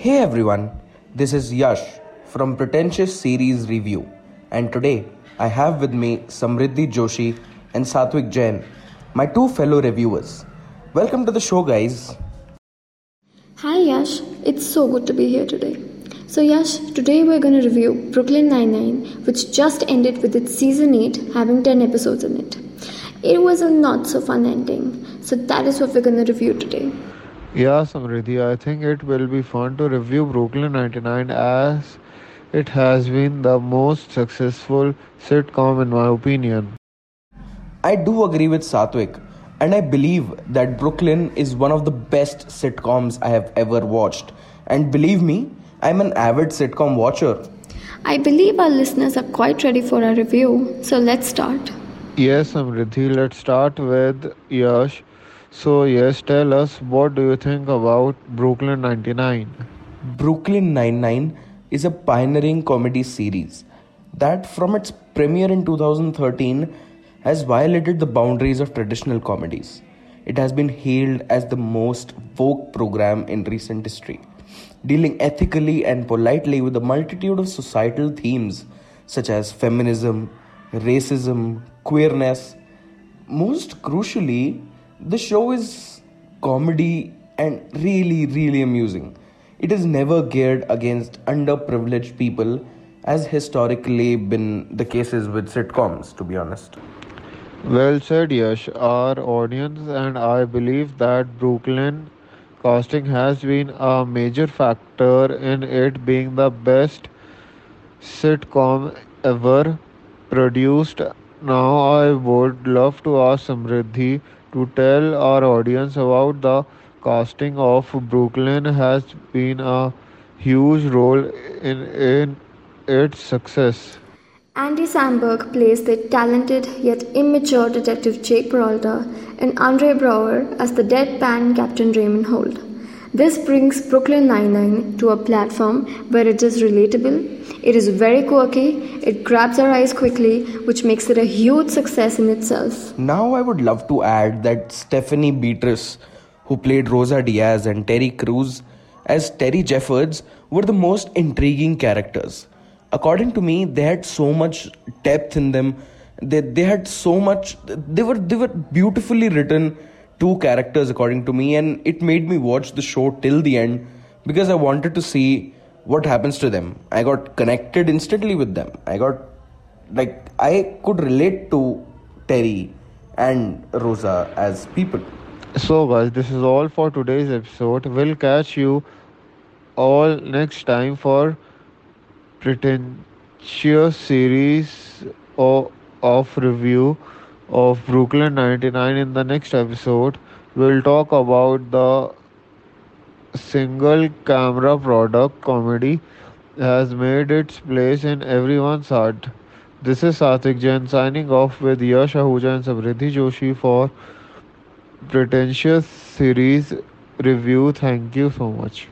Hey everyone, this is Yash from Pretentious Series Review, and today I have with me Samriddhi Joshi and Satwik Jain, my two fellow reviewers. Welcome to the show, guys. Hi Yash, it's so good to be here today. So Yash, today we're going to review Brooklyn Nine-Nine, which just ended with its season 8 having 10 episodes in it. It was a not so fun ending, so that is what we're going to review today. Yeah, Samriddhi, I think it will be fun to review Brooklyn 99 as it has been the most successful sitcom in my opinion. I do agree with Satwik, and I believe that Brooklyn is one of the best sitcoms I have ever watched. And believe me, I'm an avid sitcom watcher. I believe our listeners are quite ready for our review, so let's start. Yes, Samriddhi, let's start with Yash. So, yes, tell us what do you think about Brooklyn 99? Brooklyn Nine-Nine is a pioneering comedy series that, from its premiere in 2013, has violated the boundaries of traditional comedies. It has been hailed as the most woke program in recent history, dealing ethically and politely with a multitude of societal themes such as feminism, racism, queerness. Most crucially, the show is comedy and really, really amusing. It is never geared against underprivileged people, as historically been the cases with sitcoms, to be honest. Well said, Yash. Our audience and I believe that Brooklyn casting has been a major factor in it being the best sitcom ever produced. Now, I would love to ask Samriddhi to tell our audience about the casting of Brooklyn has been a huge role in, in its success. Andy Samberg plays the talented yet immature detective Jake Peralta and Andre Braugher as the deadpan Captain Raymond Holt. This brings Brooklyn Nine-Nine to a platform where it is relatable, it is very quirky, it grabs our eyes quickly, which makes it a huge success in itself. Now, I would love to add that Stephanie Beatriz, who played Rosa Diaz, and Terry Crews as Terry Jeffords were the most intriguing characters. According to me, they had so much depth in them. They, they had so much. They were they were beautifully written two characters according to me, and it made me watch the show till the end because I wanted to see what happens to them. I got connected instantly with them. I got like I could relate to Terry and Rosa as people. So, guys, this is all for today's episode. We'll catch you all next time for pretentious series of, of review of Brooklyn 99 in the next episode. We'll talk about the single camera product comedy has made its place in everyone's heart. This is Satwik Jain signing off with Yash Ahuja and Samriddhi Joshi for pretentious series review. Thank you so much.